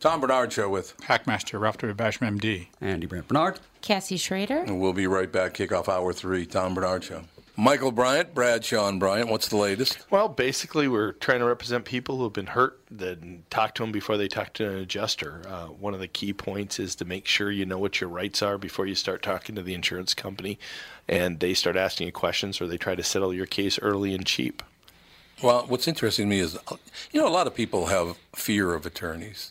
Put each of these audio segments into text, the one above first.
Tom Barnard Show with Hackmaster Ralph W. Basham, MD. Andy Brant Barnard. Cassie Schrader. And we'll be right back. Kickoff hour three. Tom Barnard Show. Michael Bryant, Bradshaw and Bryant. What's the latest? Well, basically, we're trying to represent people who have been hurt, then talk to them before they talk to an adjuster. Uh, one of the key points is to make sure you know what your rights are before you start talking to the insurance company, and they start asking you questions or they try to settle your case early and cheap. Well, what's interesting to me is, you know, a lot of people have fear of attorneys.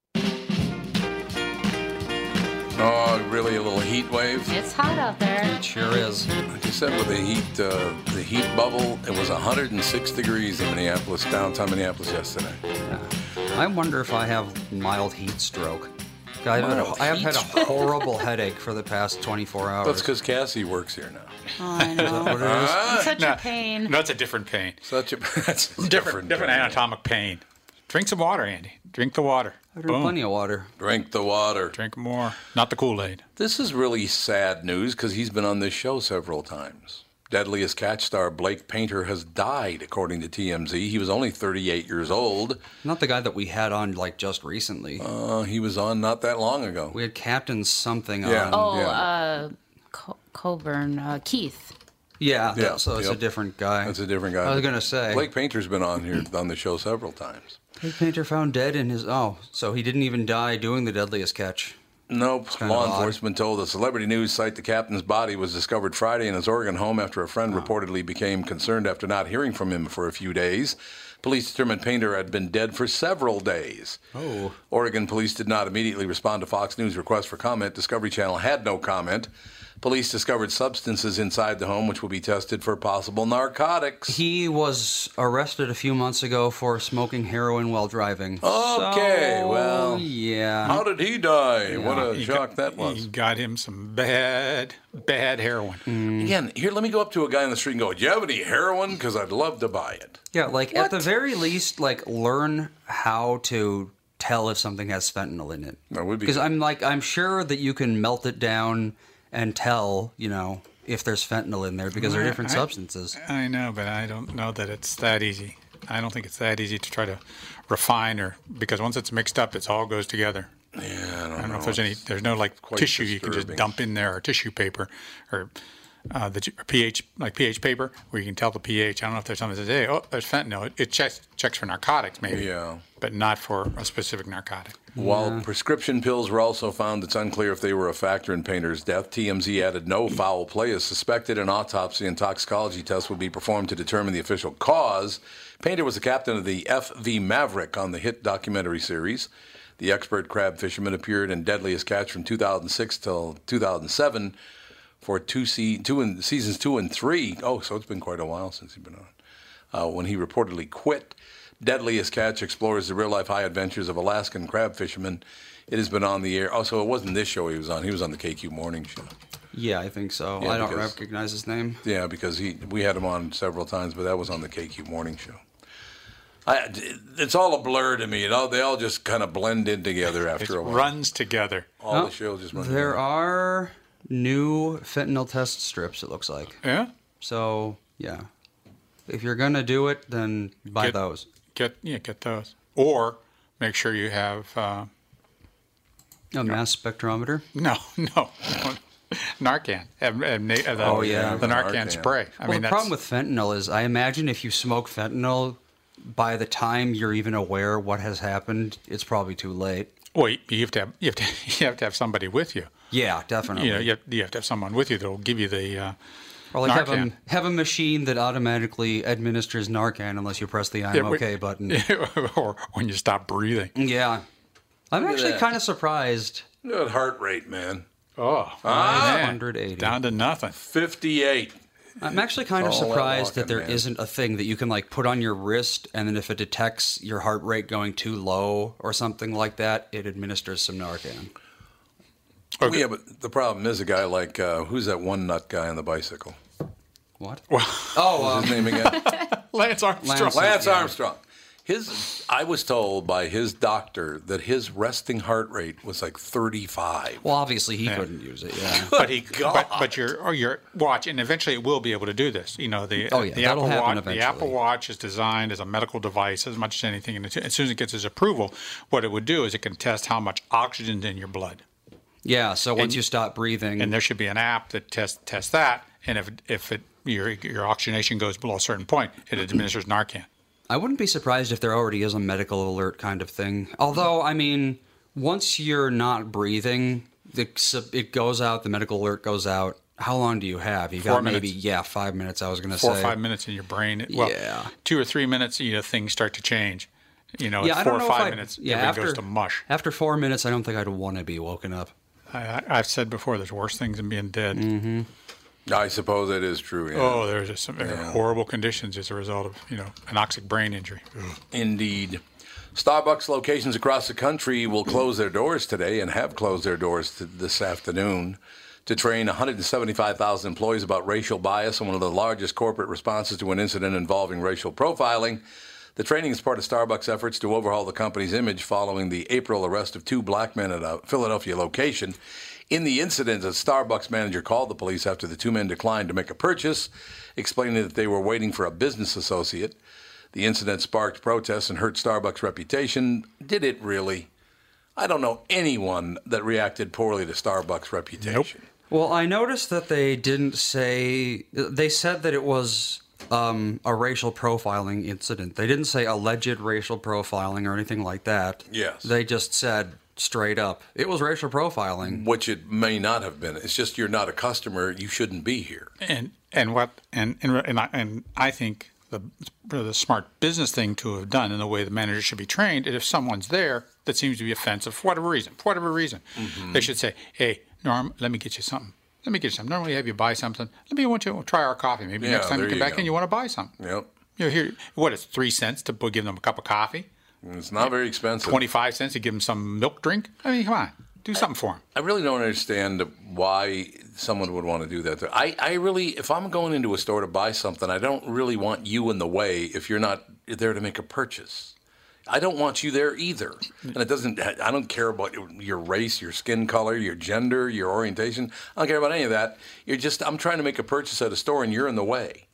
Oh, really? A little heat wave? It's hot out there. It sure is. Like you said, with the heat, uh, the heat bubble, it was 106 degrees in Minneapolis, downtown Minneapolis yesterday. Yeah. I wonder if I have mild heat stroke. I've had, a, Mild I have had a horrible headache for the past 24 hours. That's because Cassie works here now. Oh, I know. What it is? It's such No, a pain. No, it's a different pain. Such a that's a Different, different pain. anatomic pain. Drink some water, Andy. Drink the water. I drink plenty of water. Drink the water. Drink more. Not the Kool Aid. This is really sad news because he's been on this show several times. Deadliest Catch star Blake Painter has died, according to TMZ. He was only 38 years old. Not the guy that we had on like just recently. Uh, he was on not that long ago. we had Captain something Yeah. on. Oh, Yeah. uh, Co- Colburn, uh, Keith. Yeah, Yeah, so it's a different guy. That's a different guy. I was gonna say Blake Painter's been on here on the show several times. Painter found dead in his. Oh, so he didn't even die doing the deadliest catch. Nope. Law enforcement told the celebrity news site the captain's body was discovered Friday in his Oregon home after a friend Oh. reportedly became concerned after not hearing from him for a few days. Police determined Painter had been dead for several days. Oh. Oregon police did not immediately respond to Fox News' request for comment. Discovery Channel had no comment. Police discovered substances inside the home which will be tested for possible narcotics. He was arrested a few months ago for smoking heroin while driving. Okay, So, well, yeah. How did he die? What a He shock got, that He got him some bad, bad heroin. Mm. Again, here, let me go up to a guy on the street and go, Do you have any heroin? Because I'd love to buy it. Yeah, like at the very least, like learn how to tell if something has fentanyl in it. That would be because. I'm like I'm sure that you can melt it down and tell you know if there's fentanyl in there because they're different I- substances. I know, but I don't know that it's that easy. I don't think it's that easy to try to refine or because once it's mixed up, it all goes together. Yeah, I don't, I don't know if there's any. There's no like quite tissue you can just dump in there or tissue paper or uh, the or pH like pH paper where you can tell the pH. I don't know if there's something that says, hey, oh, there's fentanyl. It, it checks checks for narcotics maybe. Yeah. But not for a specific narcotic. While prescription pills were also found, it's unclear if they were a factor in Painter's death. TMZ added no foul play is suspected. An autopsy and toxicology test will be performed to determine the official cause. Painter was the captain of the FV Maverick on the hit documentary series. The expert crab fisherman appeared in Deadliest Catch from 2006 till 2007 for two, se- two and, seasons two and three. Oh, so it's been quite a while since he's been on. Uh, when he reportedly quit, Deadliest Catch explores the real life high adventures of Alaskan crab fishermen. It has been on the air. Oh, so it wasn't this show he was on. He was on the KQ Morning Show. Yeah, I think so. Yeah, I don't because- recognize his name. Yeah, because he we had him on several times, but that was on the KQ Morning Show. I, it's all a blur to me. It all, they all just kind of blend in together It after a while. runs together. All the shows just run There together. are new fentanyl test strips. It looks like. Yeah. So yeah, if you're gonna do it, then buy Get- those. Get yeah, get those. Or make sure you have uh, A mass spectrometer. no, no. Narcan. Have- have na- uh, the, Oh, yeah. the Narcan, Narcan. spray. I well, mean, the that's, problem with fentanyl is, I imagine if you smoke fentanyl, by the time you're even aware what has happened, it's probably too late. Well, you you have to have you have to you have to have somebody with you. Yeah, definitely. You know, you have, you have to have someone with you that will give you the. Uh, or like have a, have a machine that automatically administers Narcan unless you press the I'm yeah, wait- okay button. or when you stop breathing. Yeah. I'm at actually kind of surprised. Look at heart rate, man. Oh, Ah! 180. down to nothing. 58. I'm actually kind of It's all that surprised that walking, there man. not a thing that you can like put on your wrist, and then if it detects your heart rate going too low or something like that, it administers some Narcan. Well, yeah, but the problem is a guy like, uh, who's that one nut guy on the bicycle? What? Well, Oh, What's um, his name again? Lance Armstrong. Lance- Lance Yeah. Armstrong. His, I was told by his doctor that his resting heart rate was like 35. well, obviously he couldn't use it. Yeah. but he, God. but, but your or your watch, and eventually it will be able to do this. You know, the Oh, yeah, the Apple happen Watch, the. Apple Watch is designed as a medical device as much as anything. And as soon as it gets its approval, what it would do is it can test how much oxygen's in your blood, Yeah. So once And- you stop breathing, and there should be an app that tests tests that. And if if it your your oxygenation goes below a certain point, it administers Narcan. I wouldn't be surprised if there already is a medical alert kind of thing. Although, I mean, once you're not breathing, the, it goes out. The medical alert goes out. How long do you have? You got Four maybe yeah, five minutes. I was going to say Four or five minutes in your brain. Well, Yeah. two or three minutes, you know, things start to change. You know, Yeah, four or five I- minutes, yeah, everything after goes to mush. After four minutes, I don't think I'd want to be woken up. I, I- I've said before, there's worse things than being dead. Mm-hmm. I suppose that is true. Yeah. Oh, there's just some horrible conditions as a result of you know anoxic brain injury. Ugh. Indeed. Starbucks locations across the country will close their doors today and have closed their doors this afternoon to train 175,000 employees about racial bias and one of the largest corporate responses to an incident involving racial profiling. The training is part of Starbucks' efforts to overhaul the company's image following the April arrest of two black men at a Philadelphia location. In the incident, a Starbucks manager called the police after the two men declined to make a purchase, explaining that they were waiting for a business associate. The incident sparked protests and hurt Starbucks' reputation. Did it really? I don't know anyone that reacted poorly to Starbucks' reputation. Nope. Well, I noticed that they didn't say. They said that it was um, a racial profiling incident. They didn't say alleged racial profiling or anything like that. Yes. They just said straight up it was racial profiling. Which it may not have been. It's just you're not a customer. You shouldn't be here. And and what and and and I, and I think the the smart business thing to have done in the way the manager should be trained if someone's there that seems to be offensive for whatever reason, for whatever reason, mm-hmm. they should say, "Hey, Norm, let me get you something." Let me get you some. Normally, have you buy something. Let me want you to try our coffee. Maybe Yeah, next time you come you back go. in, you want to buy something. Yep. You know, here, what is three cents to give them a cup of coffee? It's not very expensive. Twenty-five cents to give them some milk drink. I mean, come on, do something for them. I really don't understand why someone would want to do that. I, I really, if I'm going into a store to buy something, I don't really want you in the way if you're not there to make a purchase. I don't want you there either. And it doesn't, I don't care about your race, your skin color, your gender, your orientation. I don't care about any of that. You're just, I'm trying to make a purchase at a store and you're in the way.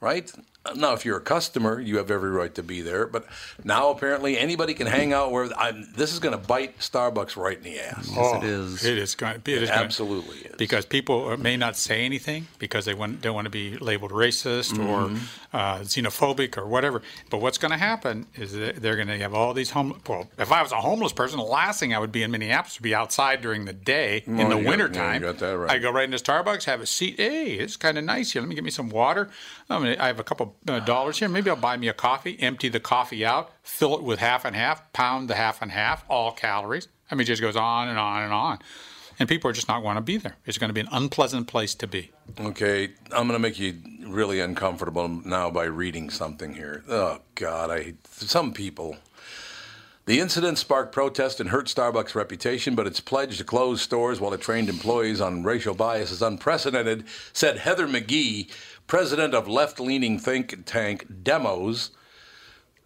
Right? Now, if you're a customer, you have every right to be there. But now, apparently, anybody can hang out where I'm, this is going to bite Starbucks right in the ass. Yes, it is. It is going. It is going- absolutely is. because people may not say anything because they want, don't want to be labeled racist Mm-hmm. or uh, xenophobic or whatever. But what's going to happen is that they're going to have all these home. Well, if I was a homeless person, the last thing I would be in Minneapolis would be outside during the day in the you got- wintertime. yeah, got that right. I go right into Starbucks, have a seat. Hey, it's kind of nice here. Let me get me some water. I mean, I have a couple Uh, dollars here. Maybe I'll buy me a coffee. Empty the coffee out. Fill it with half and half. Pound the half and half. All calories. I mean, it just goes on and on and on. And people are just not going to be there. It's going to be an unpleasant place to be. Okay, I'm going to make you really uncomfortable now by reading something here. Oh, God, I some people. The incident sparked protest and hurt Starbucks' reputation, but its pledge to close stores while it trained employees on racial bias is unprecedented, said Heather McGhee, president of left leaning think tank Demos.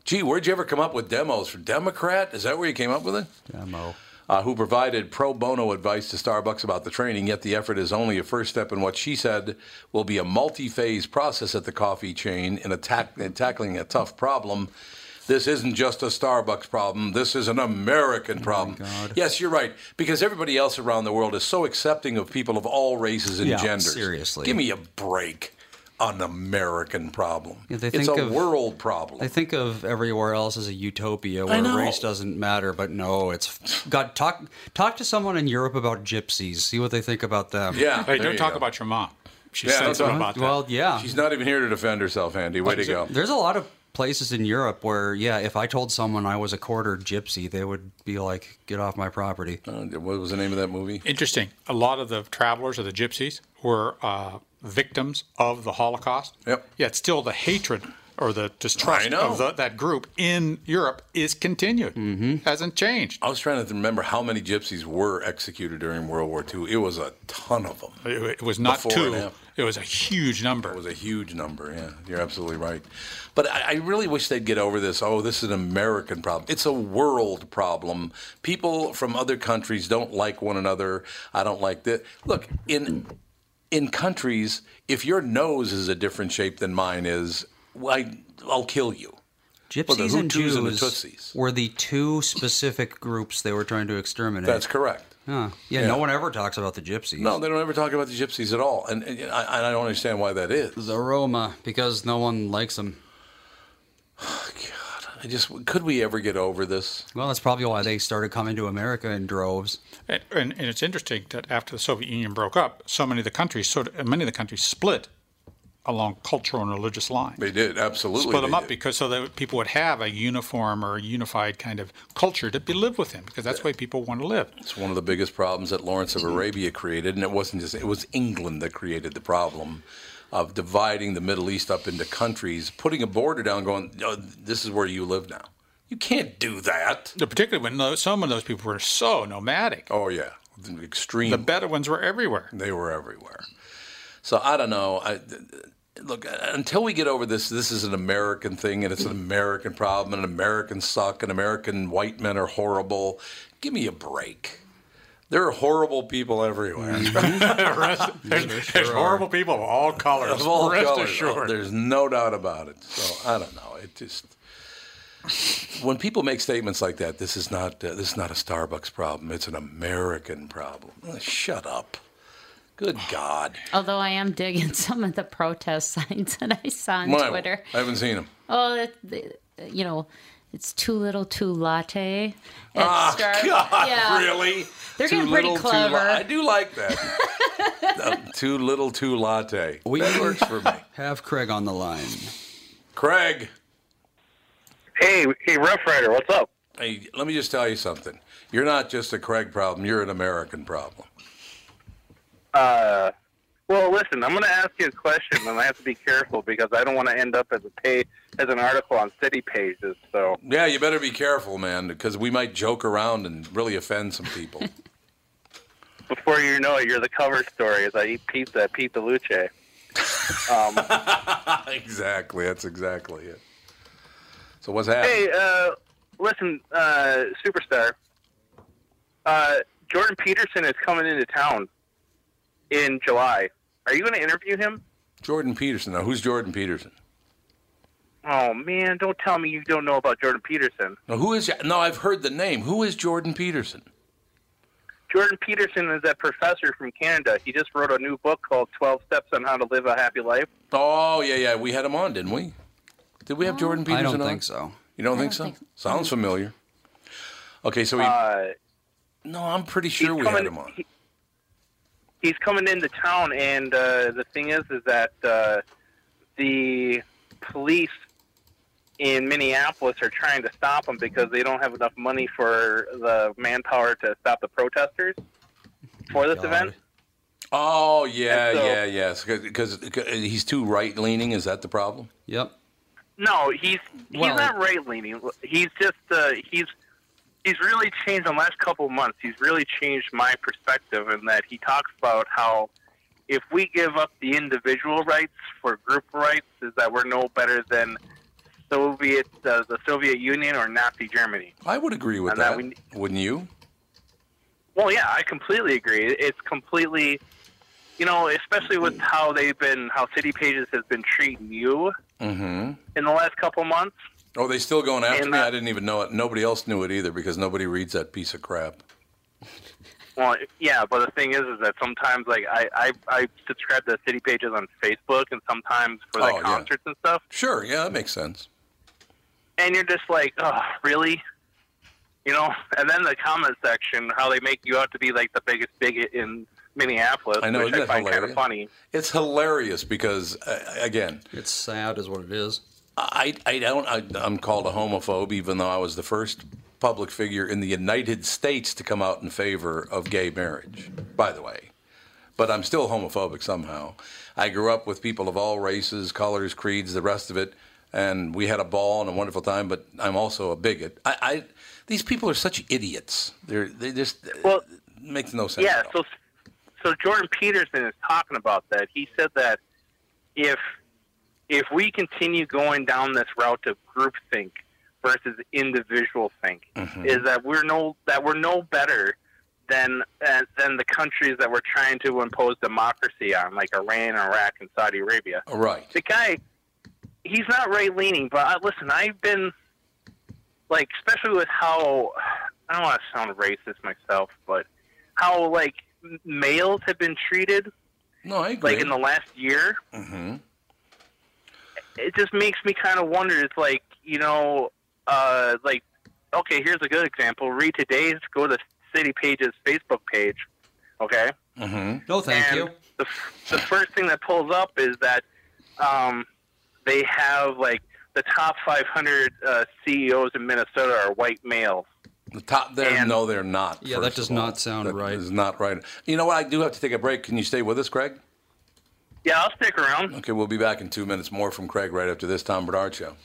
Gee, where'd you ever come up with demos? For Democrat? Is that where you came up with it? Demo. uh, who provided pro bono advice to Starbucks about the training, yet the effort is only a first step in what she said will be a multi phase process at the coffee chain in, attack- in tackling a tough problem. This isn't just a Starbucks problem. This is an American problem. Yes, you're right. Because everybody else around the world is so accepting of people of all races and Yeah, genders. seriously. Give me a break. An American problem. Yeah, they it's a of- world problem. I think of everywhere else as a utopia where race doesn't matter, but no, it's got Talk talk to someone in Europe about gypsies. See what they think about them. yeah. Hey, don't talk go. about your mom. She's Yeah, don't about that. Well, yeah. She's not even here to defend herself, Andy. Way to go. There's a lot of places in Europe where, yeah, if I told someone I was a quarter gypsy, they would be like, "Get off my property." Uh, what was the name of that movie? Interesting. A lot of the travelers or the gypsies were uh, victims of the Holocaust. Yep. Yet still the hatred or the distrust of the, that group in Europe is continued. Mm-hmm. Hasn't changed. I was trying to remember how many gypsies were executed during World War II. It was a ton of them. It, it was not Before two. After. It was a huge number. It was a huge number. Yeah, you're absolutely right. But I, I really wish they'd get over this. Oh, this is an American problem. It's a world problem. People from other countries don't like one another. I don't like that. Look in in countries, if your nose is a different shape than mine is, I, I'll kill you. Gypsies Well, the and Jews and the were the two specific groups they were trying to exterminate. That's correct. Huh. Yeah, Yeah. no one ever talks about the gypsies. No, they don't ever talk about the gypsies at all, and, and I, I don't understand why that is. the Roma, because no one likes them. Oh, God, I just could we ever get over this? Well, that's probably why they started coming to America in droves. And, and, and it's interesting that after the Soviet Union broke up, so many of the countries, sort of, many of the countries split along cultural and religious lines. They did absolutely. split them up did. because so that people would have a uniform or a unified kind of culture to be live within because that's the way people want to live. It's one of the biggest problems that Lawrence of mm-hmm. Arabia created, and it wasn't just it was England that created the problem of dividing the Middle East up into countries, putting a border down, going, oh, "This is where you live now." You can't do that. Particularly when those, some of those people were so nomadic. Oh yeah, extreme. The Bedouins were everywhere. They were everywhere. So I don't know. I, look, until we get over this, this is an American thing, and it's an American problem, and Americans suck, and American white men are horrible. Give me a break. There are horrible people everywhere. Rest- there's, there's horrible people of all colors. of all Rest colors. assured. There's no doubt about it. So I don't know. It just when people make statements like that, this is not uh, this is not a Starbucks problem. It's an American problem. Shut up. Good God. Although I am digging some of the protest signs that I saw on Why? Twitter. I haven't seen them. Oh, that, the, you know, it's too little, too latte. at Oh, Star- God, yeah. really? They're Too getting pretty little, too la- clever. I do like that. Uh, too little, too latte. that works for me. Have Craig on the line. Craig, Hey, hey, Rough Rider, what's up? hey, let me just tell you something. You're not just a Craig problem. You're an American problem. Uh, well, listen, I'm going to ask you a question, and I have to be careful because I don't want to end up as a pay as an article on city pages. So Yeah, you better be careful, man, because we might joke around and really offend some people. before you know it, you're the cover story as I eat pizza at Pizza Luce. Um, exactly. That's exactly it. So what's happening? hey, uh, listen, uh, superstar. Uh, Jordan Peterson is coming into town in July. Are you going to interview him? Jordan Peterson. Now, who's Jordan Peterson? Oh man, don't tell me you don't know about Jordan Peterson. Now, who is? No, I've heard the name. Who is Jordan Peterson? Jordan Peterson is that professor from Canada. He just wrote a new book called 12 Steps on How to Live a Happy Life. Oh, yeah, yeah. We had him on, didn't we? Did we have Jordan Peterson on? I don't on? think so. You don't think don't so? think so. Sounds familiar. Okay, so he. Uh, no, I'm pretty sure we coming, had him on. he- he's coming into town, and uh, the thing is, is that uh, the police in Minneapolis are trying to stop him because they don't have enough money for the manpower to stop the protesters for this God. event. Oh, yeah, And so- yeah, yes. Because he's too right leaning. Is that the problem? Yep. No, he's he's Well- not right leaning. He's just uh, he's he's really changed in the last couple of months. He's really changed my perspective in that he talks about how if we give up the individual rights for group rights, is that we're no better than Soviet uh, the Soviet Union or Nazi Germany. I would agree with And that. that we- Wouldn't you? Well, yeah, I completely agree. It's completely, you know, especially with how they've been, how City Pages has been treating you Mm-hmm. in the last couple of months. Oh, they still going after And me? that- I didn't even know it. Nobody else knew it either because nobody reads that piece of crap. Well, yeah, but the thing is, is that sometimes like I I, I subscribe to city pages on Facebook, and sometimes for like Oh, yeah. concerts and stuff, Sure, yeah, that makes sense. and you're just like, oh, really? You know? And then the comment section, how they make you out to be like the biggest bigot in Minneapolis, I know, which isn't I that find kind of funny. It's hilarious because, uh, again, It's sad, is what it is. I, I don't. I, I'm called a homophobe, even though I was the first public figure in the United States to come out in favor of gay marriage. By the way, but I'm still homophobic somehow. I grew up with people of all races, colors, creeds, the rest of it, and we had a ball and a wonderful time. But I'm also a bigot. I, I these people are such idiots. They're they just Well, it makes no sense. Yeah, so so Jordan Peterson is talking about that. He said that if if we continue going down this route of groupthink versus individual think, Mm-hmm. is that we're no that we're no better than uh, than the countries that we're trying to impose democracy on, like Iran, Iraq, and Saudi Arabia. right. The guy, he's not right leaning, but uh, listen, I've been like, especially with how I don't want to sound racist myself, but how like males have been treated, No, I agree. like in the last year. hmm It just makes me kind of wonder. It's like you know, uh, like okay, here's a good example. Read today's. Go to City Pages Facebook page. Okay. Mm-hmm. No, thank and you. The, the first thing that pulls up is that um, they have like the top 500 uh, CEOs in Minnesota are white males. The top there, And- no, they're not. Yeah, that does not sound That right. is not right. You know what? I do have to take a break. Can you stay with us, Craig? Yeah, I'll stick around. Okay, we'll be back in two minutes more from Craig right after this Tom Barnard show.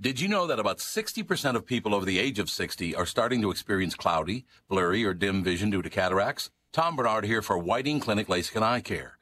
Did you know that about 60% of people over the age of 60 are starting to experience cloudy, blurry, or dim vision due to cataracts? Tom Barnard here for Whiting Clinic LASIK and Eye Care.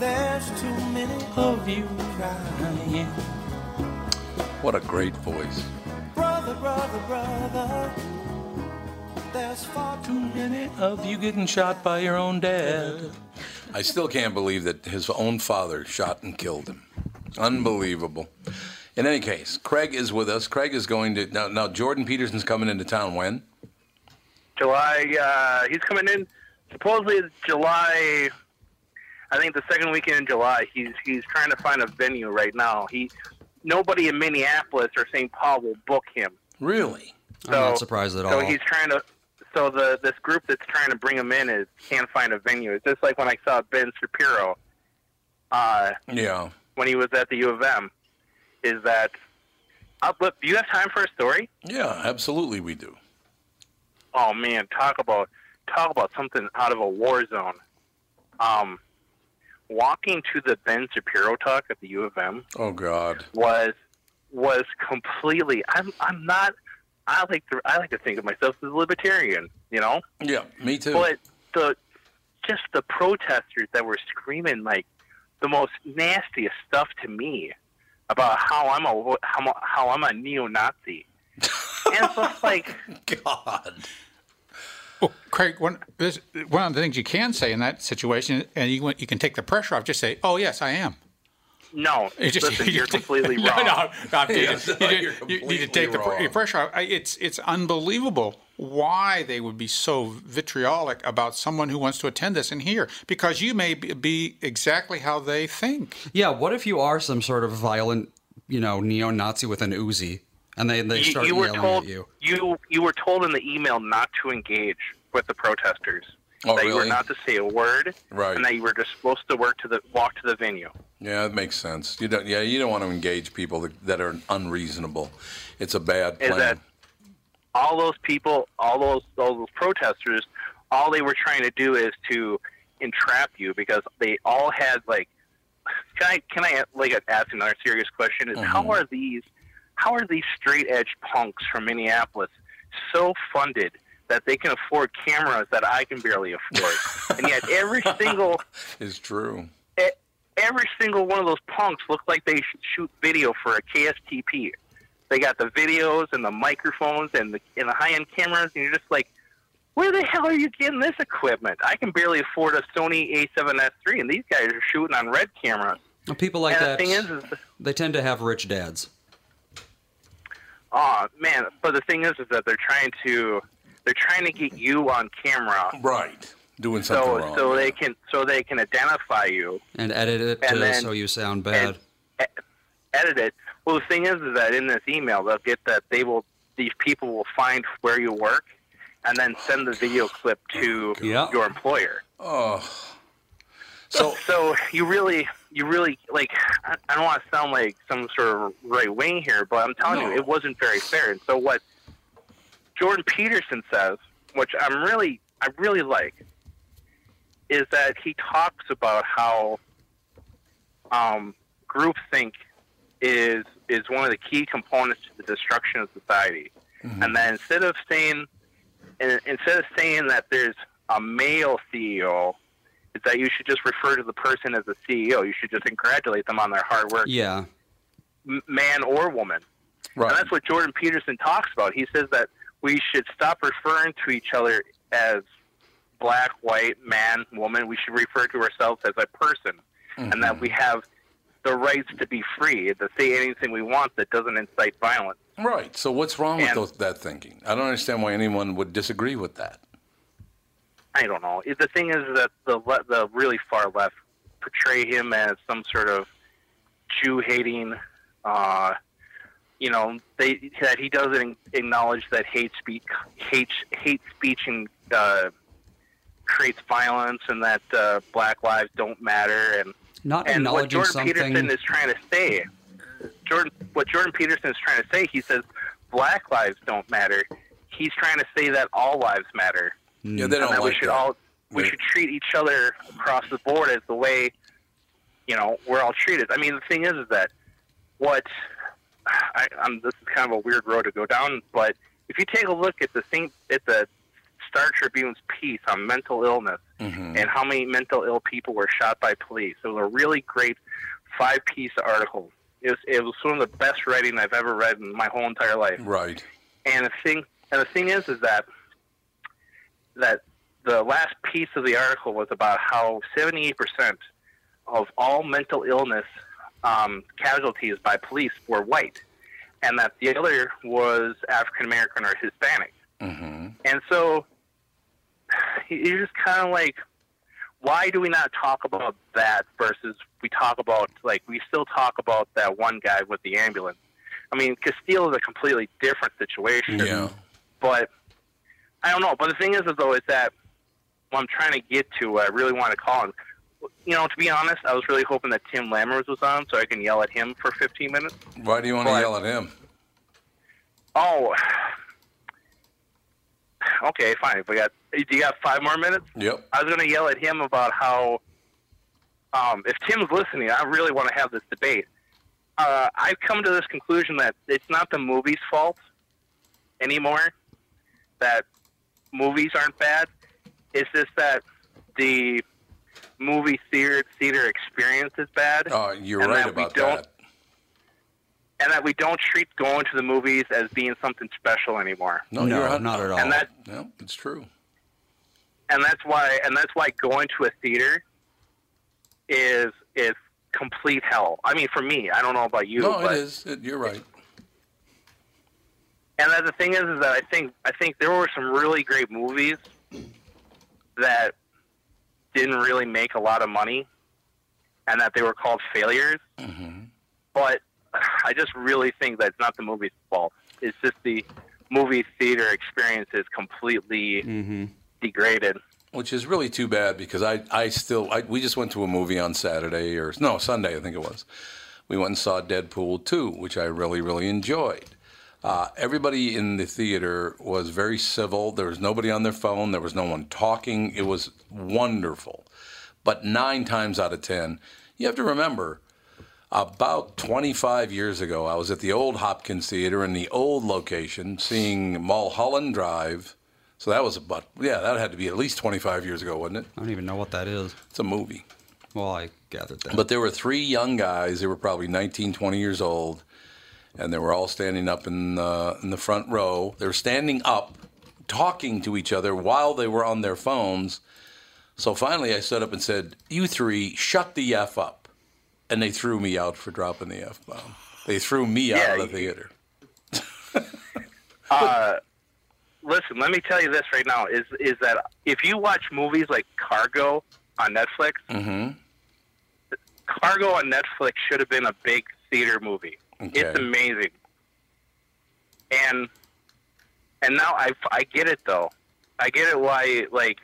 There's too many of you crying. What a great voice. Brother, brother, brother. There's far too many Of you getting shot by your own dad. I still can't believe that his own father shot and killed him. Unbelievable. In any case, Craig is with us. Craig is going to now. Now Jordan Peterson's coming into town when? July. Uh, he's coming in. Supposedly it's July. I think the second weekend in July. He's he's trying to find a venue right now. He nobody in Minneapolis or St. Paul will book him. Really? I'm not surprised at So all. he's trying to. So the this group that's trying to bring him in is can't find a venue. It's just like when I saw Ben Shapiro. Uh, Yeah. when he was at the U of M, is that. Uh, but do you have time for a story? Yeah, absolutely we do. Oh man, talk about talk about something out of a war zone. Um, walking to the Ben Shapiro talk at the U of M Oh God. was was completely. I'm I'm not. I like to I like to think of myself as a libertarian, you know. Yeah, me too. But the just the protesters that were screaming like the most nastiest stuff to me about how I'm a how, I'm- how I'm a neo-Nazi. and it's just like God. Well, Craig, one, this, one of the things you can say in that situation, and you, you can take the pressure off, just say, "Oh yes, I am." no, It just- listen, you you're just- completely no, wrong. No, no, I'm kidding. Yes, you, no, did- you're you need to completely take the pressure off. It's it's unbelievable why they would be so vitriolic about someone who wants to attend this and hear because you may be, be exactly how they think. yeah, what if you are some sort of violent, you know, neo-Nazi with an Uzi, and they they You, start you were yelling told at you? you you were told in the email not to engage with the protesters. Oh, that you were not to say a word, Right. and that you were just supposed to work to the walk to the venue. Yeah, that makes sense. You don't. Yeah, you don't want to engage people that, that are unreasonable. It's a bad Is plan. that all those people, all those all those protesters, all they were trying to do is to entrap you because they all had like. Can I can I like ask another serious question? Is how Mm-hmm. are these how are these straight edge punks from Minneapolis so funded that they can afford cameras that I can barely afford, and yet every single is true. every single one of those punks look like they should shoot video for a KSTP. They got the videos and the microphones and the and the high end cameras, and you're just like, where the hell are you getting this equipment? I can barely afford a Sony A7S III, and these guys are shooting on red cameras. Well, People like and that, the thing is, is they tend to have rich dads. Oh man, but the thing is, is that they're trying to they're trying to get you on camera, Right. Doing something so wrong. so yeah. they can so they can identify you. and edit it And to, then- so you sound bad. and e- edit it. Well, the thing is, is that in this email, they'll get that they will these people will find where you work, and then send the video clip to Yeah. your employer. Oh. So So you really, you really like. I I don't want to sound like some sort of right wing here, but I'm telling No. you, it wasn't very fair. And so what Jordan Peterson says, which I'm really, I really like, is that he talks about how um, groupthink is is one of the key components to the destruction of society, and that instead of saying and instead of saying that there's a male CEO, is that you should just refer to the person as a CEO. You should just congratulate them on their hard work, yeah. man or woman. Right. And that's what Jordan Peterson talks about. He says that we should stop referring to each other as black, white, man, woman. We should refer to ourselves as a person, and that mm-hmm. we have the rights to be free, to say anything we want that doesn't incite violence. Right. So what's wrong with those, that thinking? I don't understand why anyone would disagree with that. I don't know. The thing is that the le- the really far left portray him as some sort of Jew hating. Uh, you know, they that he doesn't acknowledge that hate speech hate hate speech and uh, creates violence, and that uh, black lives don't matter, and Not and what Jordan something. Peterson is trying to say, Jordan, what Jordan Peterson is trying to say, he says black lives don't matter. He's trying to say that all lives matter Yeah, they and don't that we should that. all we They- should treat each other across the board as the way you know we're all treated. I mean, the thing is, is that what I, I'm, this is kind of a weird road to go down, but if you take a look at the thing at the Star Tribune's piece on mental illness Mm-hmm. and how many mental ill people were shot by police, it was a really great five-piece article. It was, it was one of the best writing I've ever read in my whole entire life. Right. And the thing, and the thing is, is that that the last piece of the article was about how 78% of all mental illness um, casualties by police were white, and that the other was African American or Hispanic. Mm-hmm. And so you're just kind of like, why do we not talk about that versus we talk about like we still talk about that one guy with the ambulance? I mean, Castile is a completely different situation. Yeah. But I don't know. But the thing is, though, is that what I'm trying to get to, I really want to call him. You know, to be honest, I was really hoping that Tim Lammers was on so I can yell at him for 15 minutes. Why do you want to But- yell at him? Oh, okay, fine. We got. Do you got five more minutes? Yep. I was going to yell at him about how, um, if Tim's listening, I really want to have this debate. Uh, I've come to this conclusion that it's not the movie's fault anymore. That movies aren't bad. It's just that the movie theater theater experience is bad. Oh, you're and right that we about don't- that. and that we don't treat going to the movies as being something special anymore. No, No, you're not at all. And that No, it's true. and that's why and that's why going to a theater is is complete hell. I mean, for me, I don't know about you, no, but it is. It, you're right. And the thing is, is that I think I think there were some really great movies that didn't really make a lot of money, and that they were called failures. Mm-hmm. But I just really think that it's not the movie's fault. It's just the movie theater experience is completely Mm-hmm. degraded. Which is really too bad because I, I still, I, we just went to a movie on Saturday or no Sunday, I think it was. We went and saw Deadpool 2, which I really, really enjoyed. Uh, everybody in the theater was very civil. There was nobody on their phone. There was no one talking. It was wonderful. But nine times out of ten, you have to remember, about 25 years ago, I was at the old Hopkins Theater in the old location seeing Mulholland Drive. So that was about, yeah, that had to be at least 25 years ago, wasn't it? I don't even know what that is. It's a movie. Well, I gathered that. But there were three young guys. They were probably 19, 20 years old, and they were all standing up in the, in the front row. They were standing up, talking to each other while they were on their phones. So finally, I stood up and said, "You three, shut the f up," and they threw me out for dropping the f bomb. They threw me out Yeah, of the theater. Uh, listen, let me tell you this right now: is is that if you watch movies like Cargo on Netflix, Mm-hmm. Cargo on Netflix should have been a big theater movie. Okay. It's amazing, and and now I I get it though. I get it why like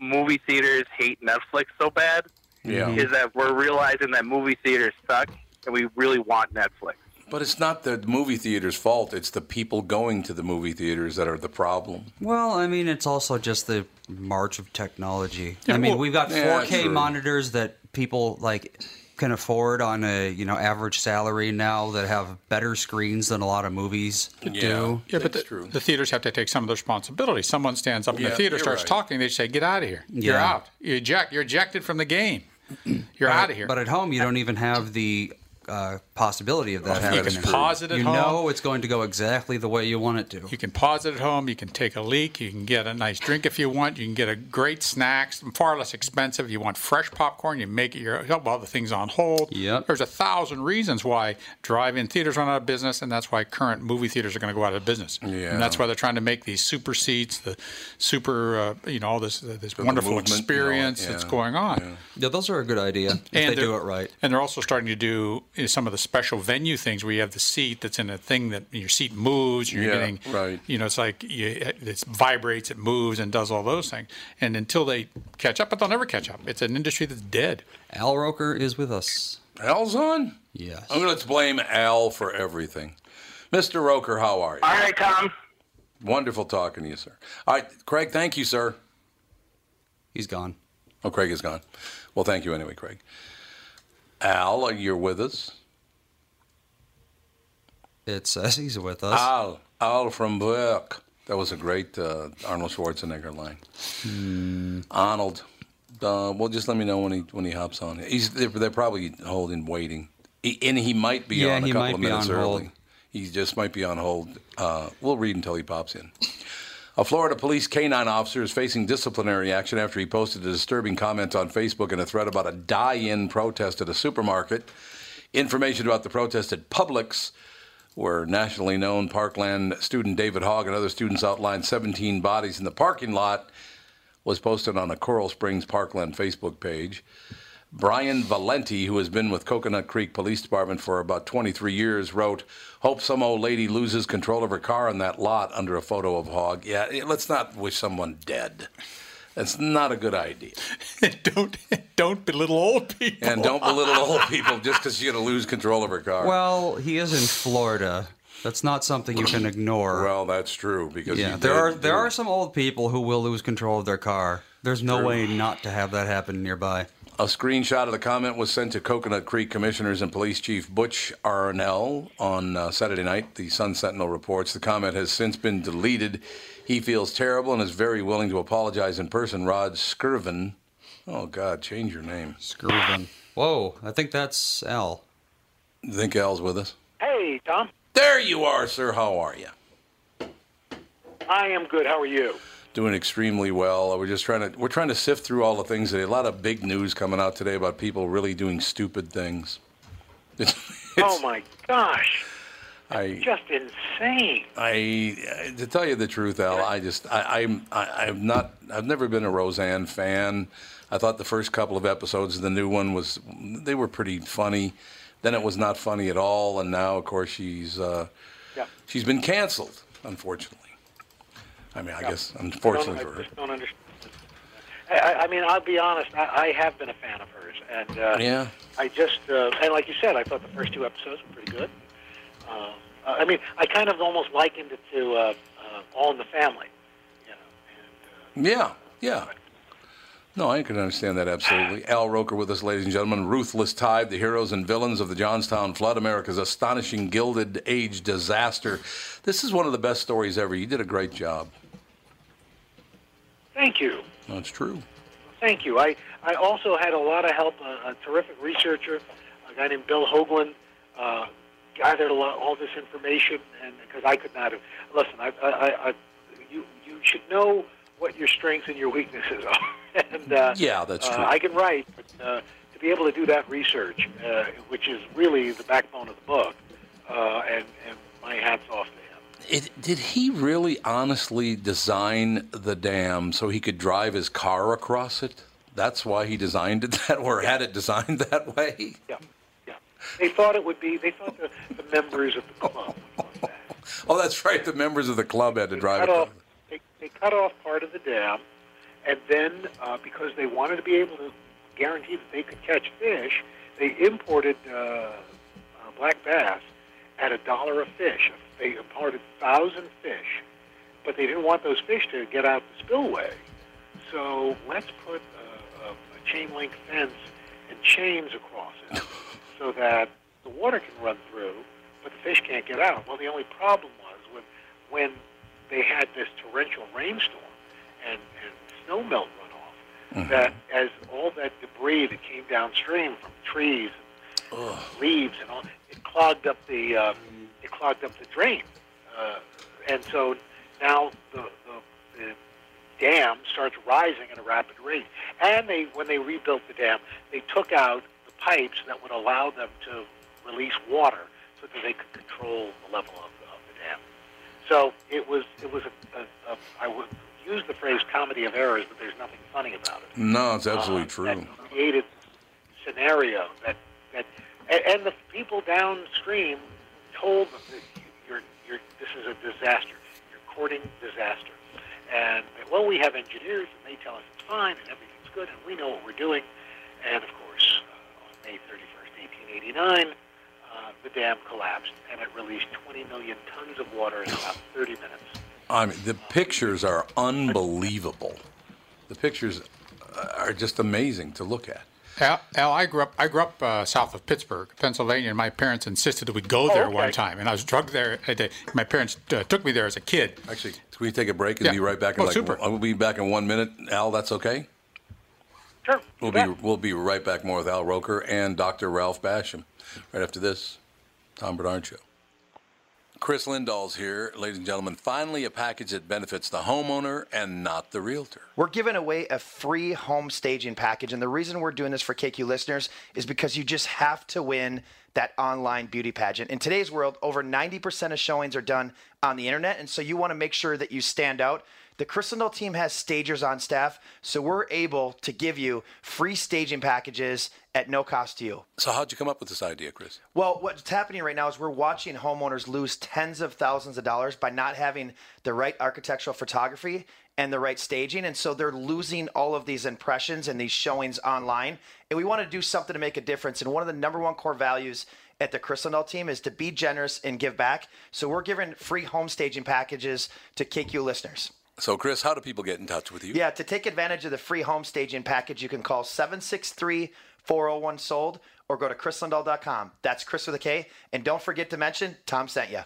movie theaters hate Netflix so bad. Yeah. Is that we're realizing that movie theaters suck, and we really want Netflix. But it's not the movie theater's fault. It's the people going to the movie theaters that are the problem. Well, I mean, it's also just the march of technology. Yeah, I mean, well- we've got 4K true. monitors that people like can afford on a you know average salary now that have better screens than a lot of movies do. Yeah, but the, true. the theaters have to take some of the responsibility. Someone stands up in Yeah, the theater, starts right. talking, they say, "Get out of here! You're out! You eject! You're ejected from the game! You're But- out of here!" But at home, you don't even have the uh, possibility of that You happening. can pause it at you home. know it's going to go exactly the way you want it to. You can pause it at home. You can take a leak. You can get a nice drink if you want. You can get a great snacks, far less expensive. You want fresh popcorn. You make it your all the thing's on hold. Yep. There's a thousand reasons why drive-in theaters run out of business, and that's why current movie theaters are going to go out of business. Yeah. And that's why they're trying to make these super seats, the super, uh, you know, all this uh, this wonderful movement and all that, experience that's going on. Yeah, those are a good idea if they they're- do it right. And they're also starting to do you know, some of the special venue things where you have the seat that's in a thing that your seat moves. You're Yeah, getting, right. You know, it's like you, it vibrates, it moves, and does all those things. And until they catch up, but they'll never catch up. It's an industry that's dead. Al Roker is with us. Al's on? Yes. I'm going to blame Al for everything. Mr. Roker, how are you? All right, Tom. Wonderful talking to you, sir. All right, Craig, thank you, sir. He's gone. Oh, Craig is gone. Well, thank you anyway, Craig. Al, you're with us. It says he's with us. Al, Al from work. That was a great uh, Arnold Schwarzenegger line. Hmm. Arnold, uh, well, just let me know when he when he hops on. He's they're, they're probably holding, waiting, he, and he might be Yeah, on a couple might of be minutes on early. hold. He just might be on hold. Uh, we'll read until he pops in. A Florida police canine officer is facing disciplinary action after he posted a disturbing comment on Facebook and a threat about a die-in protest at a supermarket. Information about the protest at Publix, where nationally known Parkland student David Hogg and other students outlined 17 bodies in the parking lot, was posted on a Coral Springs Parkland Facebook page. Brian Valenti, who has been with Coconut Creek Police Department for about 23 years, wrote, Hope some old lady loses control of her car in that lot under a photo of Hogg. Yeah, let's not wish someone dead. That's not a good idea. don't don't belittle old people. And don't belittle old people just because she's going to lose control of her car. Well, he is in Florida. That's not something you can ignore. Well, that's true because yeah, there did are do- there are some old people who will lose control of their car. There's no way not to have that happen nearby. A screenshot of the comment was sent to Coconut Creek Commissioners and Police Chief Butch Arenal on uh, Saturday night. The Sun Sentinel reports the comment has since been deleted. He feels terrible and is very willing to apologize in person. Rod Skirvin. Oh, God, change your name. Skirvin. Whoa, I think that's Al. You think Al's with us? Hey, Tom. There you are, sir. How are you? I am good. How are you? Doing extremely well. We're just trying to we're trying to sift through all the things today. A lot of big news coming out today about people really doing stupid things. It's, oh my gosh, I just insane. I to tell you the truth, Al, I just I, I'm I, I'm not I've never been a Roseanne fan. I thought the first couple of episodes of the new one was they were pretty funny. Then it was not funny at all, and now of course she's uh, Yeah. she's been canceled, unfortunately. I mean, I guess unfortunately I for her. I just don't understand. I, I mean, I'll be honest. I, I have been a fan of hers, and uh, Yeah. I just uh, and like you said, I thought the first two episodes were pretty good. Uh, I mean, I kind of almost likened it to uh, uh, All in the Family. you know Yeah, yeah. No, I can understand that absolutely. Al Roker with us, ladies and gentlemen. Ruthless Tide, the heroes and villains of the Johnstown Flood, America's astonishing Gilded Age disaster. This is one of the best stories ever. You did a great job. Thank you. That's true. Thank you. I, I also had a lot of help. A, a terrific researcher, a guy named Bill Hoagland, uh, gathered a lot, all this information, and because I could not have. Listen, I, I, I, I, you, you should know what your strengths and your weaknesses are. and uh, Yeah, that's uh, true. I can write, but uh, to be able to do that research, uh, which is really the backbone of the book, uh, and, and my hats off to him. It, did he really honestly design the dam so he could drive his car across it? That's why he designed it that, way, or had it designed that way? Yeah, yeah. They thought it would be. They thought the, the members of the club Oh, that's right. The members of the club had to drive it. off, cut off part of the dam, and then uh, because they wanted to be able to guarantee that they could catch fish, they imported uh, uh, black bass at a dollar a fish. They imported thousand fish, but they didn't want those fish to get out the spillway. So let's put a, a, a chain link fence and chains across it so that the water can run through, but the fish can't get out. Well, the only problem was when, when they had this torrential rainstorm and, and snow melt runoff, that as all that debris that came downstream from trees leaves and all. It clogged up the uh, it clogged up the drain, uh, and so now the, the, the dam starts rising at a rapid rate. And they when they rebuilt the dam, they took out the pipes that would allow them to release water so that they could control the level of, of the dam. So it was it was a, a, a I would use the phrase comedy of errors, but there's nothing funny about it. No, it's absolutely Uh, true. That created scenario that that and, the people downstream told them that you're you're this is a disaster. You're courting disaster. And well, we have engineers, and they tell us it's fine and everything's good, and we know what we're doing. And of course, uh, on May 31st, 1889, uh, the dam collapsed, and it released 20 million tons of water in about 30 minutes. I mean, the pictures are unbelievable. The pictures uh, are just amazing to look at. Al, Al, I grew up. I grew up uh, south of Pittsburgh, Pennsylvania, and my parents insisted that we go Oh, there okay. one time. And I was drugged there. My parents uh, took me there as a kid. Actually, can we take a break and Yeah. be right back? In Oh, like, super. I'll be back in one minute. Al, that's okay. Sure. We'll be we'll be right back more with Al Roker and Dr. Ralph Basham right after this. Tom Barnard Show. Chris Lindahl's here, ladies and gentlemen. Finally, a package that benefits the homeowner and not the realtor. We're giving away a free home staging package. And the reason we're doing this for KQ listeners is because you just have to win that online beauty pageant. In today's world, over 90% of showings are done on the internet. And so you want to make sure that you stand out. The Chris Lindahl team has stagers on staff, so we're able to give you free staging packages at no cost to you. So, how'd you come up with this idea, Chris? Well, what's happening right now is we're watching homeowners lose tens of thousands of dollars by not having the right architectural photography and the right staging. And so they're losing all of these impressions and these showings online. And we want to do something to make a difference. And one of the number one core values at the Chris Lindahl team is to be generous and give back. So we're giving free home staging packages to KQ listeners. So, Chris, how do people get in touch with you? Yeah, to take advantage of the free home staging package, you can call 763 401 sold or go to chrislindahl.com. That's Chris with a K. And don't forget to mention Tom sent you.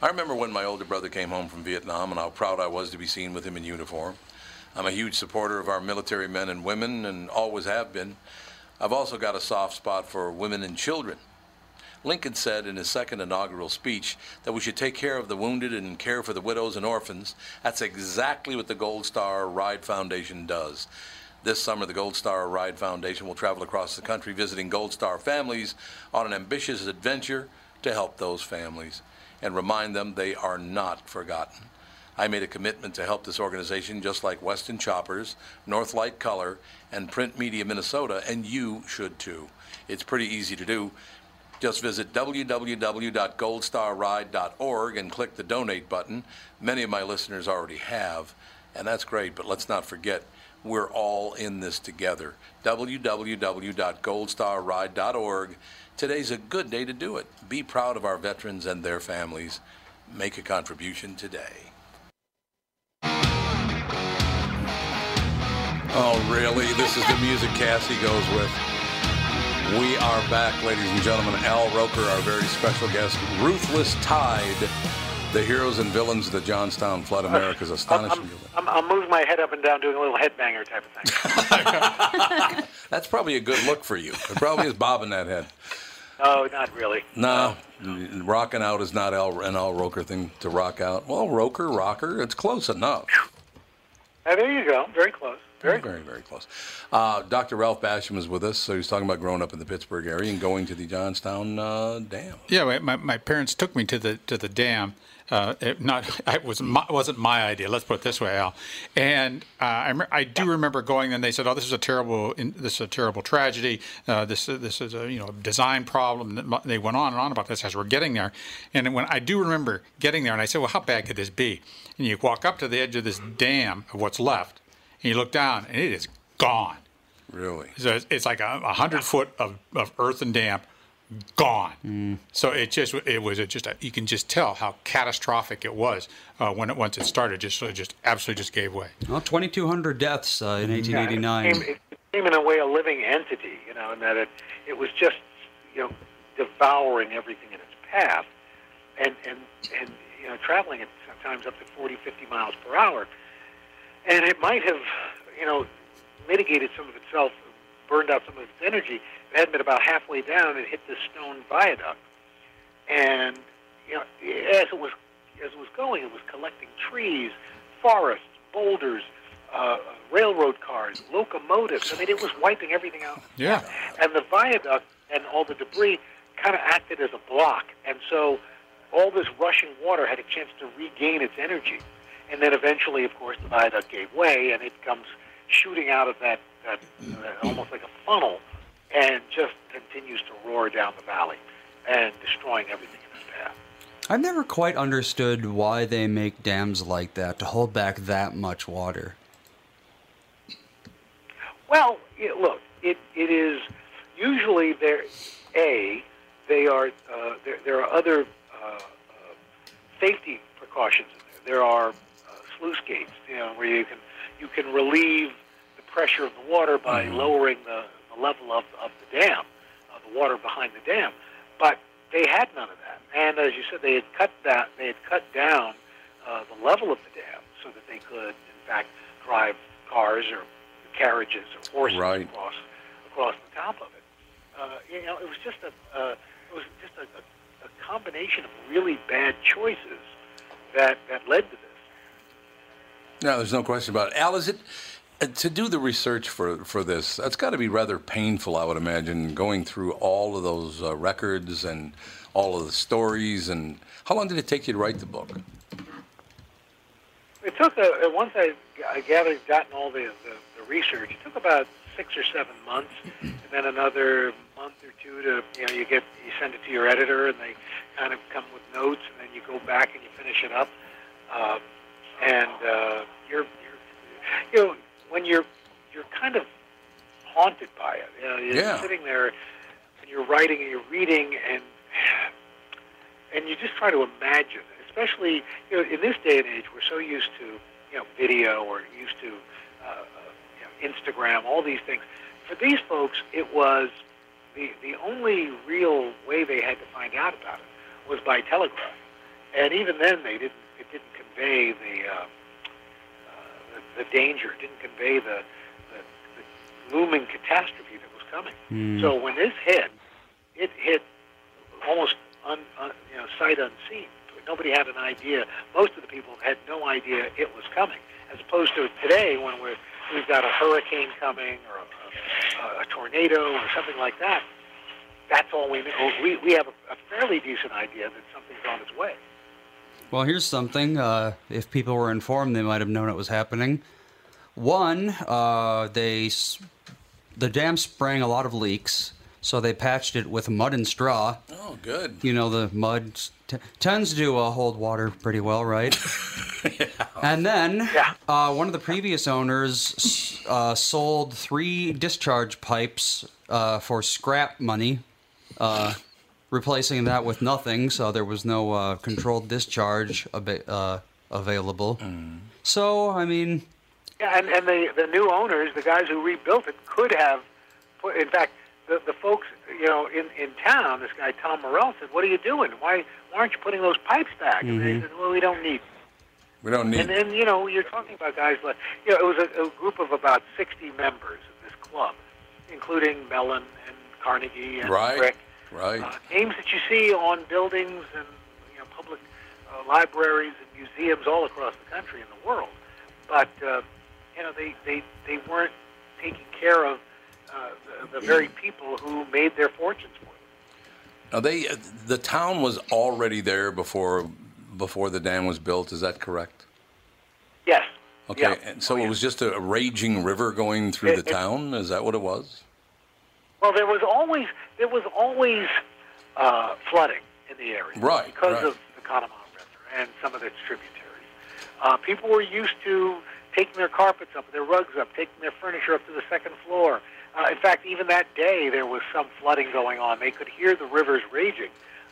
I remember when my older brother came home from Vietnam and how proud I was to be seen with him in uniform. I'm a huge supporter of our military men and women and always have been. I've also got a soft spot for women and children. Lincoln said in his second inaugural speech that we should take care of the wounded and care for the widows and orphans. That's exactly what the Gold Star Ride Foundation does. This summer, the Gold Star Ride Foundation will travel across the country visiting Gold Star families on an ambitious adventure to help those families and remind them they are not forgotten. I made a commitment to help this organization just like Weston Choppers, Northlight Color, and Print Media Minnesota, and you should too. It's pretty easy to do. Just visit www.goldstarride.org and click the donate button. Many of my listeners already have, and that's great, but let's not forget we're all in this together. www.goldstarride.org. Today's a good day to do it. Be proud of our veterans and their families. Make a contribution today. Oh, really? This is the music Cassie goes with. We are back, ladies and gentlemen. Al Roker, our very special guest. Ruthless Tide, the heroes and villains of the Johnstown Flood, America's astonishing. I'm, I'm moving my head up and down, doing a little headbanger type of thing. That's probably a good look for you. It probably is bobbing that head. no, not really. No, rocking out is not Al, an Al Roker thing to rock out. Well, Roker, rocker, it's close enough. There you go. Very close. Very, very, very close. Uh, Dr. Ralph Basham is with us. So he's talking about growing up in the Pittsburgh area and going to the Johnstown uh, Dam. Yeah, my- my, parents took me to the to the dam. Uh, it not it was my, wasn't my idea. Let's put it this way, Al. And uh, I, I do remember going. and they said, "Oh, this is a terrible in, this is a terrible tragedy. Uh, this this is a you know design problem." They went on and on about this as we're getting there. And when I do remember getting there, and I said, "Well, how bad could this be?" And you walk up to the edge of this dam of what's left, and you look down, and it is gone. Really? So it's, it's like a, a hundred foot of, of earth and damp gone. So it just it was a, just a, you can just tell how catastrophic it was uh, when it once it started. Just it just absolutely just gave way. Well, 2,200 deaths uh, in 1889. Yeah, it, became, it became in a way a living entity, you know, in that it it was just you know devouring everything in its path, and and and you know traveling at sometimes up to 40, 50 miles per hour, and it might have you know mitigated some of itself, burned out some of its energy It had been about halfway down and hit this stone viaduct, and you know, as it was as it was going, it was collecting trees, forests, boulders, uh, railroad cars, locomotives. I mean, it was wiping everything out. Yeah. And the viaduct and all the debris kind of acted as a block, and so all this rushing water had a chance to regain its energy. And then eventually, of course, the viaduct gave way, and it comes shooting out of that, that uh, almost like a funnel, and just continues to roar down the valley and destroying everything in its path. I've never quite understood why they make dams like that to hold back that much water. Well, it, look, it, it is usually there. A, they are uh, there. There are other uh, uh, safety precautions in there. There are sluice gates, you know, where you can you can relieve the pressure of the water by lowering the, the level of, of the dam, of the water behind the dam. But they had none of that, and as you said, they had cut that they had cut down uh, the level of the dam so that they could, in fact, drive cars or carriages or horses Right. across across the top of it. Uh, you know, it was just a uh, it was just a, a, a combination of really bad choices that that led to this. No, there's no question about it. Al, is it uh, to do the research for for this? That's got to be rather painful, I would imagine, going through all of those uh, records and all of the stories. And how long did it take you to write the book? It took a, uh, once I, I gathered, gotten all the, the, the research. It took about six or seven months, and then another month or two to you know you get you send it to your editor, and they kind of come with notes, and then you go back and you finish it up. Um, and uh, you're, you're you know when you're you're kind of haunted by it. You know, you're Yeah. sitting there and you're writing and you're reading and and you just try to imagine, especially you know in this day and age, we're so used to you know video or used to uh, uh, you know, Instagram, all these things. For these folks, it was the the only real way they had to find out about it was by telegraph, and even then they didn't. Convey the uh, uh, the, the danger. It didn't convey the, the, the looming catastrophe that was coming. Hmm. So when this hit, it hit almost un, un, you know sight unseen. Nobody had an idea. Most of the people had no idea it was coming. As opposed to today, when we're, we've got a hurricane coming or a, a, a tornado or something like that. That's all we know. We, we have a, a fairly decent idea that something's on its way. Well, here's something. Uh, if people were informed, they might have known it was happening. One, uh, they the dam sprang a lot of leaks, so they patched it with mud and straw. Oh, good. You know, the mud s- t- tends to uh, hold water pretty well, right? yeah. And then, uh, one of the previous owners uh, sold three discharge pipes uh, for scrap money, uh, replacing that with nothing, so there was no uh, controlled discharge ab- uh, available. So, I mean, Yeah, and, and the, the new owners, the guys who rebuilt it, could have put, in fact, the, the folks, you know, in, in town, this guy Tom Morell said, what are you doing? Why, why aren't you putting those pipes back? And they Mhm. said, well, we don't need We don't need. And then, you know, you're talking about guys like, you know, it was a, a group of about 60 members of this club, including Mellon and Carnegie and Right. Frick. Right. Uh, names that you see on buildings and, you know, public uh, libraries and museums all across the country and the world. But, uh, you know, they, they, they weren't taking care of uh, the, the very people who made their fortunes for them. Now they, the town was already there before before the dam was built. Is that correct? Yes. Okay, Yeah. and so it was just a raging river going through It- the town. Is that what it was? Well, there was always there was always uh, flooding in the area, Right, Because right. of the Conemaugh River and some of its tributaries. Uh, people were used to taking their carpets up, their rugs up, taking their furniture up to the second floor. Uh, in fact, even that day there was some flooding going on. They could hear the rivers raging,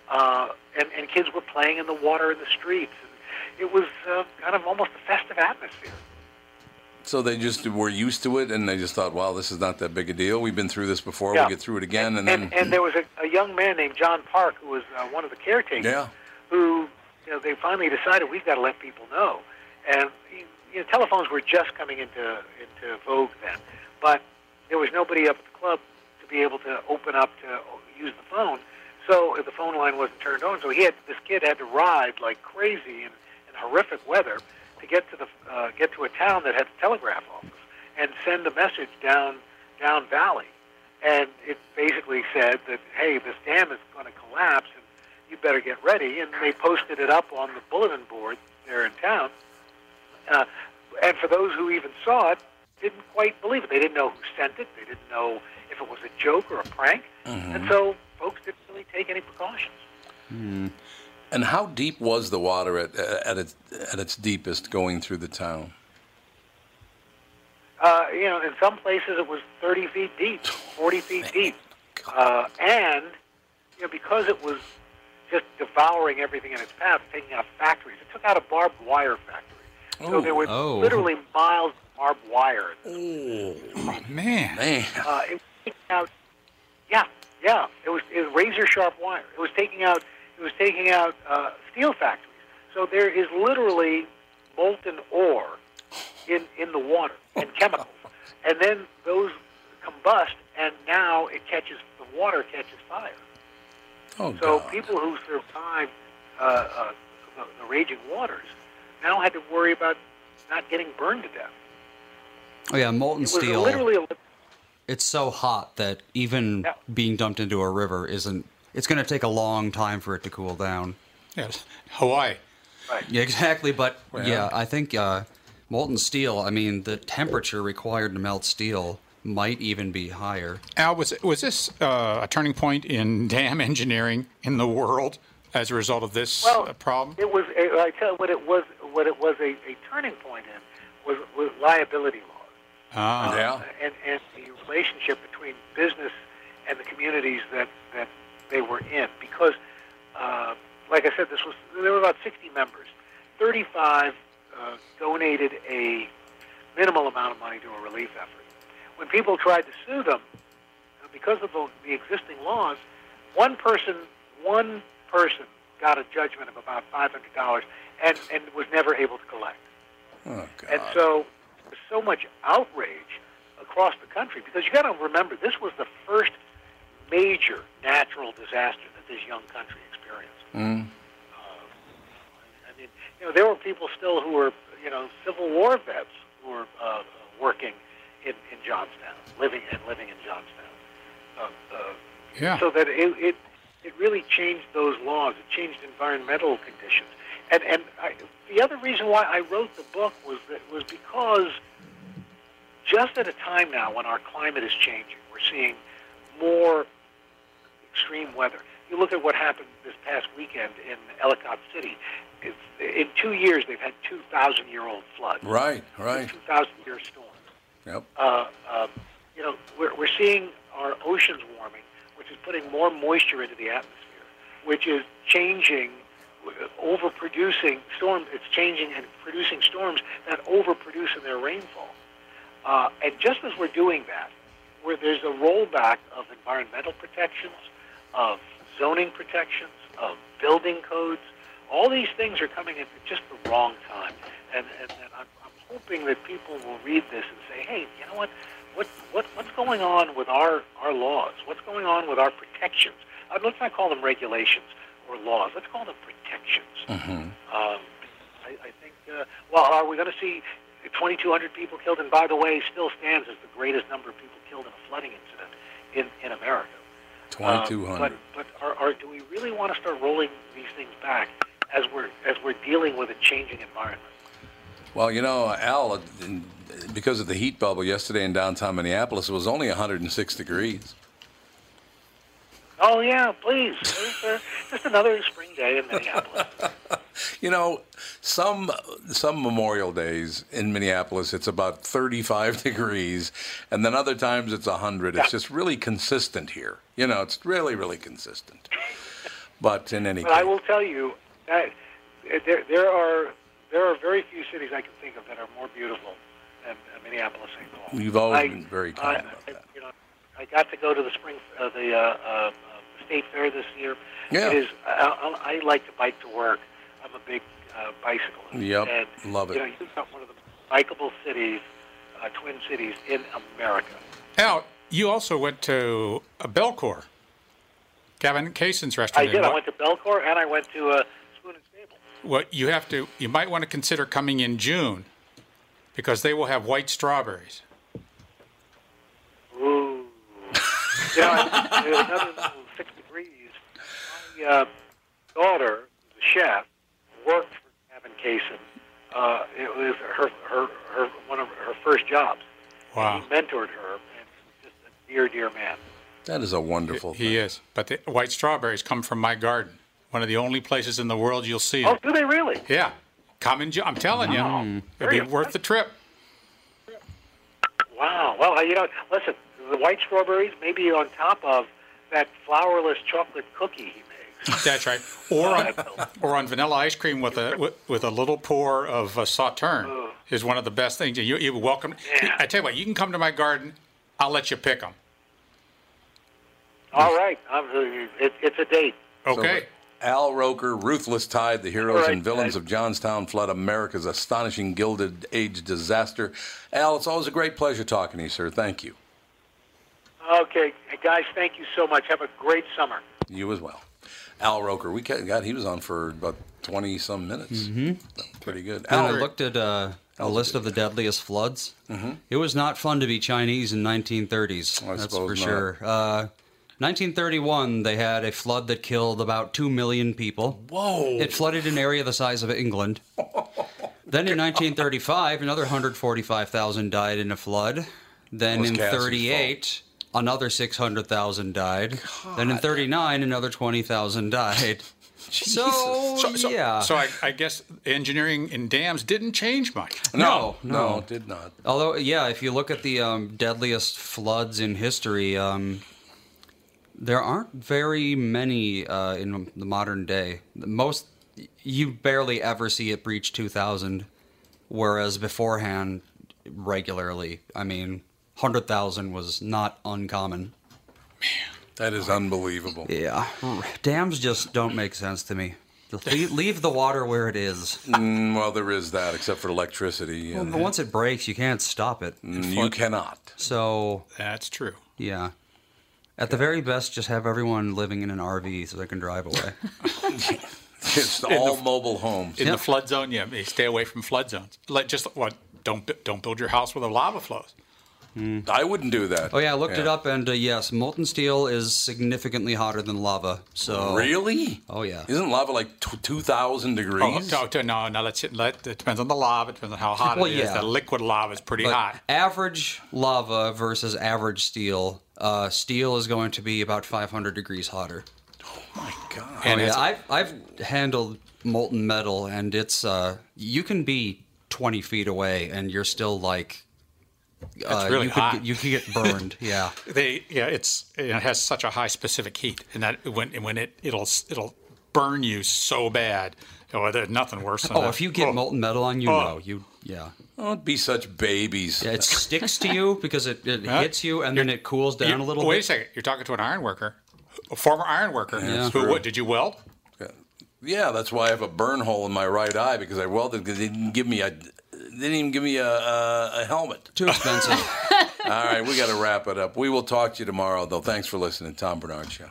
uh, and, and kids were playing in the water in the streets. And it was uh, kind of almost a festive atmosphere. So they just were used to it, and they just thought, "Well, this is not that big a deal. We've been through this before. Yeah. We'll get through it again." And, then, and, and there was a, a young man named John Parke who was uh, one of the caretakers. yeah, who you know they finally decided we've got to let people know, and you know telephones were just coming into into vogue then, but there was nobody up at the club to be able to open up to use the phone. So the phone line wasn't turned on. So he had this kid had to ride like crazy in, in horrific weather to get to the uh, get to a town that had a telegraph office and send a message down down valley. And it basically said that hey, this dam is going to collapse and you better get ready. And they posted it up on the bulletin board there in town. Uh, and for those who even saw it, didn't quite believe it. They didn't know who sent it. They didn't know if it was a joke or a prank. And so folks didn't really take any precautions. And how deep was the water at, at, its, at its deepest going through the town? Uh, you know, in some places it was 30 feet deep, 40 feet deep. Uh, and, you know, because it was just devouring everything in its path, taking out factories, it took out a barbed wire factory. so Oh. there were Oh. literally miles of barbed wire. Oh, man. Man. Uh, it was taking out, yeah, yeah, it was, it was razor sharp wire. It was taking out, it was taking out uh, steel factories. So there is literally molten ore in, in the water and chemicals. And then those combust, and now it catches, the water catches fire. Oh, so people who survived uh, uh, the, the raging waters now had to worry about not getting burned to death. Oh yeah, molten It was steel. literally a It's so hot that even being dumped into a river isn't. It's going to take a long time for it to cool down. Yes, Hawaii. Yeah, exactly. But Well- yeah, I think uh, molten steel. I mean, the temperature required to melt steel might even be higher. Al, was was this uh, a turning point in dam engineering in the world as a result of this Well, uh, problem? It was. I tell you what it was. What it was a, a turning point in was, was liability laws. Ah, Uh, and, and the relationship between business and the communities that, that they were in. Because, uh, like I said, this was there were about 60 members. 35 uh, donated a minimal amount of money to a relief effort. When people tried to sue them, uh, because of the, the existing laws, one person, one person got a judgment of about $500 and, and was never able to collect. Oh, God. And so there's so much outrage across the country because you got to remember this was the first major natural disaster that this young country experienced. Mm. I mean, you know, there were people still who were, you know, Civil War vets who were uh, working in, in Johnstown, living and living in Johnstown. Uh, uh, Yeah. So that it, it it really changed those laws. It changed environmental conditions. And and I, the other reason why I wrote the book was that was because just at a time now when our climate is changing, we're seeing more extreme weather. You look at what happened this past weekend in Ellicott City. It's, in two years, they've had 2,000-year-old floods. Right, right. 2,000-year storms. Yep. Uh, uh, you know, we're, we're seeing our oceans warming, which is putting more moisture into the atmosphere, which is changing, overproducing storms. It's changing and producing storms that overproduce in their rainfall. Uh, and just as we're doing that, where there's a rollback of environmental protections, of zoning protections, of building codes, all these things are coming at just the wrong time. And, and, and I'm, I'm hoping that people will read this and say, hey, you know what? What, what, what's going on with our, our laws? What's going on with our protections? Uh, let's not call them regulations or laws. Let's call them protections. Mm-hmm. Um, I, I think, uh, well, are we going to see 2,200 people killed? And by the way, still stands as the greatest number of people killed in a flooding incident in, in America. Um, 2,200. but but are, are, do we really want to start rolling these things back as we're as we're dealing with a changing environment? Well, you know, Al, because of the heat bubble yesterday in downtown Minneapolis, it was only 106 degrees. Oh yeah, please. Just another spring day in Minneapolis. You know, some some Memorial Days in Minneapolis, it's about 35 degrees, and then other times it's 100. It's just really consistent here. You know, it's really, really consistent. But in any But I will tell you that uh, there there are there are very few cities I can think of that are more beautiful than uh, Minneapolis, St. Paul. you've always I- been very I, kind about I, you know, I got to go to the spring, uh, the uh, uh, uh, state fair this year. Yeah. It is. I, I like to bike to work. I'm a big uh, bicyclist. Yep, And, love it. You know, you've got one of the most bikeable cities, uh, Twin Cities in America. Al, You also went to a Bellecour, Gavin Kaysen's restaurant. I did. I went to Bellecour and I went to uh, Spoon and Stable. what you have to you might want to consider coming in June because they will have white strawberries. Ooh. you know, I, another little six degrees. My uh, daughter, the chef, worked for Gavin Kaysen. Uh, it was her, her, her, one of her first jobs. Wow. He mentored her, and just a dear, dear man. That is a wonderful He is. But the white strawberries come from my garden. One of the only places in the world you'll see them. Oh, do they really? Yeah. Come in June. I'm telling you. It'll be worth the trip. Wow. Well, you know, listen, the white strawberries maybe on top of that flourless chocolate cookie he makes. That's right. Or on, or on vanilla ice cream with a with, with a little pour of uh, sauterne is one of the best things. You you welcome. I tell you what, you can come to my garden. I'll let you pick them. All right. It, it's a date. Okay. Al Roker, Ruthless Tide, the heroes All right, and villains of Johnstown flood America's astonishing Gilded Age disaster. Al, it's always a great pleasure talking to you, sir. Thank you. Okay, guys, thank you so much. Have a great summer. You as well. Al Roker, we got he was on for about twenty some minutes. Mm-hmm. Pretty good. And I looked at uh, a list of the deadliest floods. Mhm. It was not fun to be Chinese in 1930s. I that's for not. sure. Uh, 1931, they had a flood that killed about 2 million people. Whoa. It flooded an area the size of England. then in 1935, another 145,000 died in a flood. Then in Cassie's 38, another 600,000 died. Then in 39, another 20,000 died. So, So, so, yeah. so I, I guess engineering in dams didn't change much. No, no, no, it did not. Although, yeah, if you look at the um, deadliest floods in history, um, there aren't very many uh, in the modern day. Most, you barely ever see it breach 2,000, whereas beforehand, regularly, I mean, 100,000 was not uncommon. That is unbelievable. Yeah. Dams just don't make sense to me. Leave, leave the water where it is. Mm, well, there is that, except for electricity. Well, but once it breaks, you can't stop it. Mm, you cannot. So That's true. yeah, at the very best, just have everyone living in an RV so they can drive away. It's In the- all mobile homes. In the flood zone, yeah, stay away from flood zones. Like just what? Don't don't build your house where the lava flows. I wouldn't do that. Oh yeah, I looked it up, and uh, yes, molten steel is significantly hotter than lava. So Really? Oh yeah. Isn't lava like t- 2,000 Oh, degrees? no, no, no, no. Let's let. It depends on the lava. It depends on how hot Well, it is. yeah. The liquid lava is pretty But hot. average lava versus average steel. Uh, steel is going to be about 500 degrees hotter. Oh my god. Oh And yeah, I've I've handled molten metal, and it's uh, you can be 20 feet away, and you're still like. Uh, really you could hot. get, you could get burned. yeah. They yeah, it's it has such a high specific heat, and that when when it it'll it'll burn you so bad. Oh, there's nothing worse than Oh, that. if you get Oh. molten metal on you, Oh. no, you yeah. Don't be such babies. Yeah, it sticks to you because it, it Huh? hits you and then it cools down You- a little wait bit. a second. You're talking to an iron worker, a former iron worker. Yeah. Who what, did you weld? Yeah, that's why I have a burn hole in my right eye because I welded because they didn't give me a they didn't even give me a, a, a helmet. Too expensive. All right, we got to wrap it up. We will talk to you tomorrow, though. Thanks for listening, Tom Barnard Show.